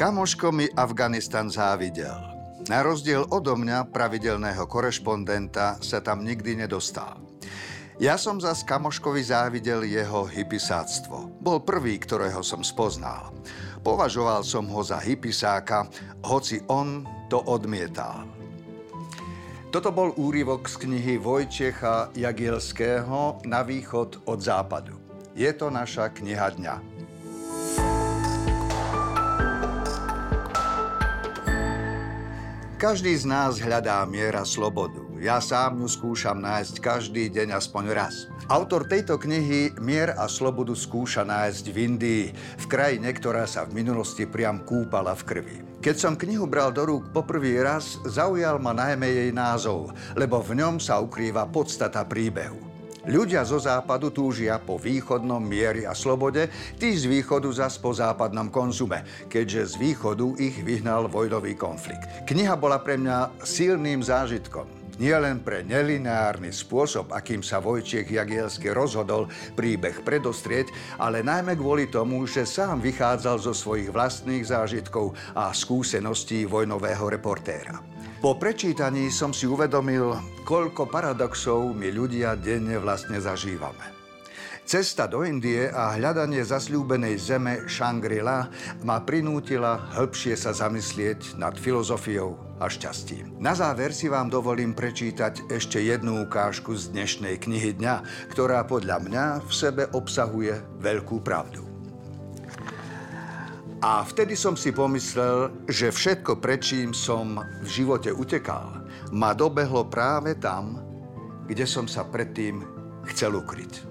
Kamoško mi Afganistan závidel. Na rozdiel odo mňa, pravidelného korešpondenta, sa tam nikdy nedostal. Ja som za kamoškovi závidel jeho hypisáctvo. Bol prvý, ktorého som spoznal. Považoval som ho za hypisáka, hoci on to odmietal. Toto bol úryvok z knihy Vojčecha Jagielského Na východ od západu. Je to naša kniha dňa. Každý z nás hľadá miera slobodu. Ja sám ju skúšam nájsť každý deň aspoň raz. Autor tejto knihy Mier a slobodu skúša nájsť v Indii, v krajine, ktorá sa v minulosti priam kúpala v krvi. Keď som knihu bral do rúk poprvý raz, zaujal ma najmä jej názov, lebo v ňom sa ukrýva podstata príbehu. Ľudia zo západu túžia po východnom miery a slobode, tí z východu zas po západnom konzume, keďže z východu ich vyhnal vojnový konflikt. Kniha bola pre mňa silným zážitkom nielen pre nelineárny spôsob, akým sa Vojčiech Jagielsky rozhodol príbeh predostrieť, ale najmä kvôli tomu, že sám vychádzal zo svojich vlastných zážitkov a skúseností vojnového reportéra. Po prečítaní som si uvedomil, koľko paradoxov my ľudia denne vlastne zažívame. Cesta do Indie a hľadanie zasľúbenej zeme Shangri-La ma prinútila hĺbšie sa zamyslieť nad filozofiou a šťastím. Na záver si vám dovolím prečítať ešte jednu ukážku z dnešnej knihy dňa, ktorá podľa mňa v sebe obsahuje veľkú pravdu. A vtedy som si pomyslel, že všetko, prečím som v živote utekal, ma dobehlo práve tam, kde som sa predtým chcel ukryť.